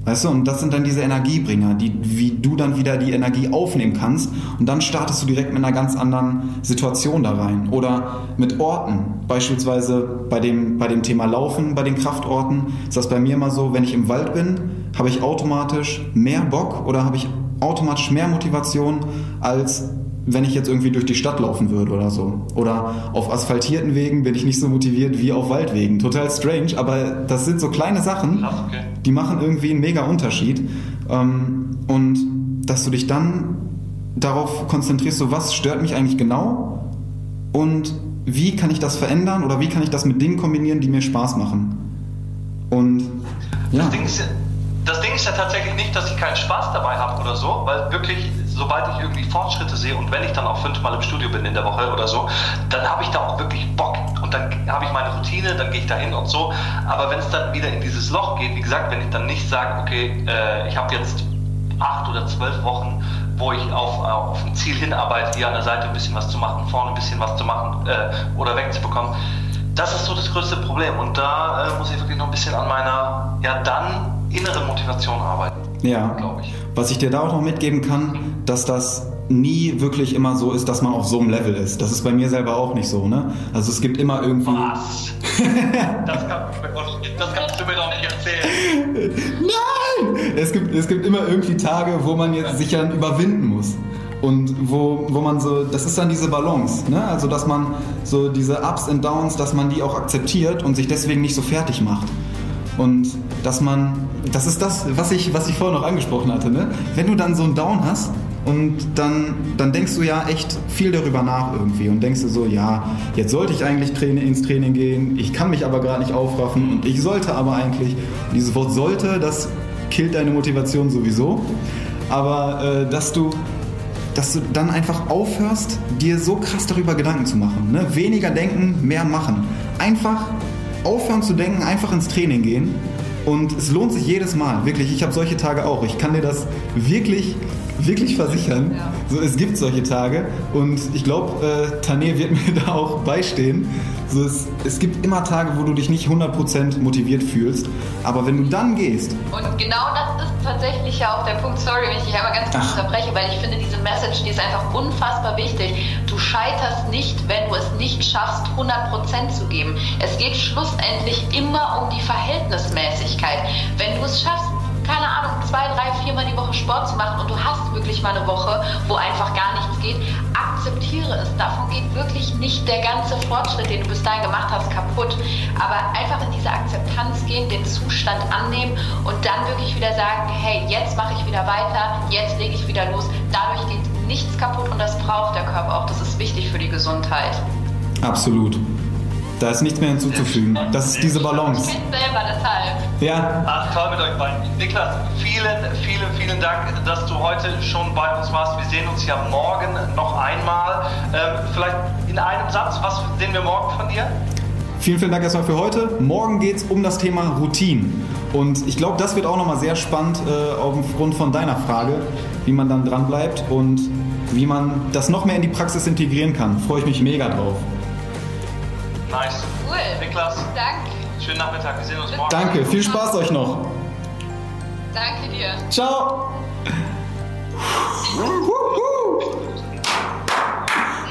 Weißt du, und das sind dann diese Energiebringer, die, wie du dann wieder die Energie aufnehmen kannst und dann startest du direkt mit einer ganz anderen Situation da rein. Oder mit Orten, beispielsweise bei dem, bei dem Thema Laufen, bei den Kraftorten, ist das bei mir immer so, wenn ich im Wald bin, habe ich automatisch mehr Bock oder habe ich automatisch mehr Motivation, als wenn ich jetzt irgendwie durch die Stadt laufen würde oder so. Oder auf asphaltierten Wegen bin ich nicht so motiviert wie auf Waldwegen. Total strange, aber das sind so kleine Sachen, die machen irgendwie einen mega Unterschied. Ähm, und dass du dich dann darauf konzentrierst, so was stört mich eigentlich genau und wie kann ich das verändern oder wie kann ich das mit Dingen kombinieren, die mir Spaß machen. Und ja. Das Ding ist ja das Ding ist ja tatsächlich nicht, dass ich keinen Spaß dabei habe oder so, weil wirklich, sobald ich irgendwie Fortschritte sehe und wenn ich dann auch fünfmal im Studio bin in der Woche oder so, dann habe ich da auch wirklich Bock und dann habe ich meine Routine, dann gehe ich da hin und so. Aber wenn es dann wieder in dieses Loch geht, wie gesagt, wenn ich dann nicht sage, okay, äh, ich habe jetzt acht oder zwölf Wochen, wo ich auf, auf ein Ziel hinarbeite, hier an der Seite ein bisschen was zu machen, vorne ein bisschen was zu machen äh, oder wegzubekommen, das ist so das größte Problem. Und da äh, muss ich wirklich noch ein bisschen an meiner, ja dann innere Motivation arbeiten. Ja, glaube ich. Was ich dir da auch noch mitgeben kann, dass das nie wirklich immer so ist, dass man auf so einem Level ist. Das ist bei mir selber auch nicht so, ne? Also es gibt immer irgendwie. Was? das, kann, das kannst du mir doch nicht erzählen. Nein! Es gibt, es gibt immer irgendwie Tage, wo man jetzt sich dann überwinden muss. Und wo, wo man so, das ist dann diese Balance, ne? Also dass man so diese Ups und Downs, dass man die auch akzeptiert und sich deswegen nicht so fertig macht. Und dass man, das ist das, was ich, was ich vorher noch angesprochen hatte, ne? Wenn du dann so einen Down hast und dann, dann denkst du ja echt viel darüber nach irgendwie und denkst du so, ja, jetzt sollte ich eigentlich Training, ins Training gehen, ich kann mich aber gerade nicht aufraffen und ich sollte aber eigentlich, dieses Wort sollte, das killt deine Motivation sowieso, aber äh, dass du dass du dann einfach aufhörst, dir so krass darüber Gedanken zu machen. Ne? Weniger denken, mehr machen. Einfach aufhören zu denken, einfach ins Training gehen. Und es lohnt sich jedes Mal, wirklich. Ich habe solche Tage auch. Ich kann dir das wirklich wirklich versichern. Ja. So, es gibt solche Tage und ich glaube, äh, Tane wird mir da auch beistehen. So, es, es gibt immer Tage, wo du dich nicht 100% motiviert fühlst, aber wenn du dann gehst. Und genau das ist tatsächlich ja auch der Punkt, sorry, wenn ich dich einmal ganz kurz unterbreche, weil ich finde, diese Message, die ist einfach unfassbar wichtig. Du scheiterst nicht, wenn du es nicht schaffst, 100% zu geben. Es geht schlussendlich immer um die Verhältnismäßigkeit. Wenn du es schaffst, keine Ahnung, zwei, drei, viermal die Woche Sport zu machen und du hast wirklich mal eine Woche, wo einfach gar nichts geht, akzeptiere es. Davon geht wirklich nicht der ganze Fortschritt, den du bis dahin gemacht hast, kaputt. Aber einfach in diese Akzeptanz gehen, den Zustand annehmen und dann wirklich wieder sagen, hey, jetzt mache ich wieder weiter, jetzt lege ich wieder los. Dadurch geht nichts kaputt und das braucht der Körper auch. Das ist wichtig für die Gesundheit. Absolut. Da ist nichts mehr hinzuzufügen. Das ist diese Balance. Ich bin selber deshalb. Ja. Ach, toll mit euch beiden. Niklas, vielen, vielen, vielen Dank, dass du heute schon bei uns warst. Wir sehen uns ja morgen noch einmal. Ähm, vielleicht in einem Satz, was sehen wir morgen von dir? Vielen, vielen Dank erstmal für heute. Morgen geht es um das Thema Routinen. Und ich glaube, das wird auch nochmal sehr spannend äh, aufgrund von deiner Frage, wie man dann dran bleibt und wie man das noch mehr in die Praxis integrieren kann. Freue ich mich mega drauf. Nice. Cool. Niklas. Danke. Schönen Nachmittag. Wir sehen uns morgen. Danke. Viel Spaß euch noch. Danke dir. Ciao.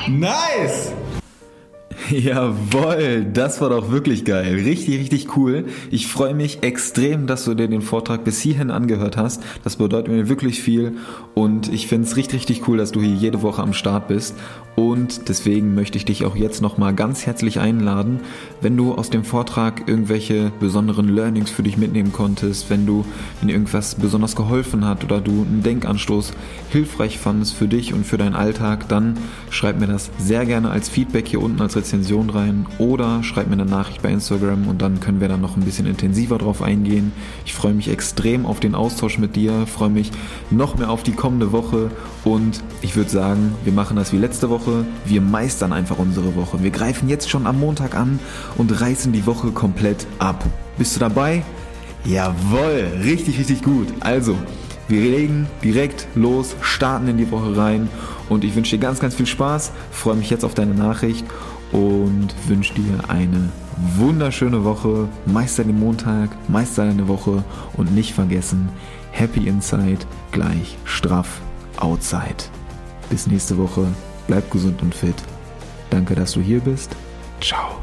Nice. Jawohl, das war doch wirklich geil. Richtig, richtig cool. Ich freue mich extrem, dass du dir den Vortrag bis hierhin angehört hast. Das bedeutet mir wirklich viel und ich finde es richtig, richtig cool, dass du hier jede Woche am Start bist. Und deswegen möchte ich dich auch jetzt nochmal ganz herzlich einladen, wenn du aus dem Vortrag irgendwelche besonderen Learnings für dich mitnehmen konntest, wenn du, wenn irgendwas besonders geholfen hat oder du einen Denkanstoß hilfreich fandest für dich und für deinen Alltag, dann schreib mir das sehr gerne als Feedback hier unten als Rezension rein oder schreib mir eine Nachricht bei Instagram und dann können wir dann noch ein bisschen intensiver drauf eingehen. Ich freue mich extrem auf den Austausch mit dir, freue mich noch mehr auf die kommende Woche und ich würde sagen, wir machen das wie letzte Woche. Wir meistern einfach unsere Woche. Wir greifen jetzt schon am Montag an und reißen die Woche komplett ab. Bist du dabei? Jawohl, richtig, richtig gut. Also, wir legen direkt los, starten in die Woche rein und ich wünsche dir ganz, ganz viel Spaß. Freue mich jetzt auf deine Nachricht und wünsche dir eine wunderschöne Woche. Meister den Montag, meister deine Woche und nicht vergessen, Happy Inside gleich straff Outside. Bis nächste Woche. Bleib gesund und fit. Danke, dass du hier bist. Ciao.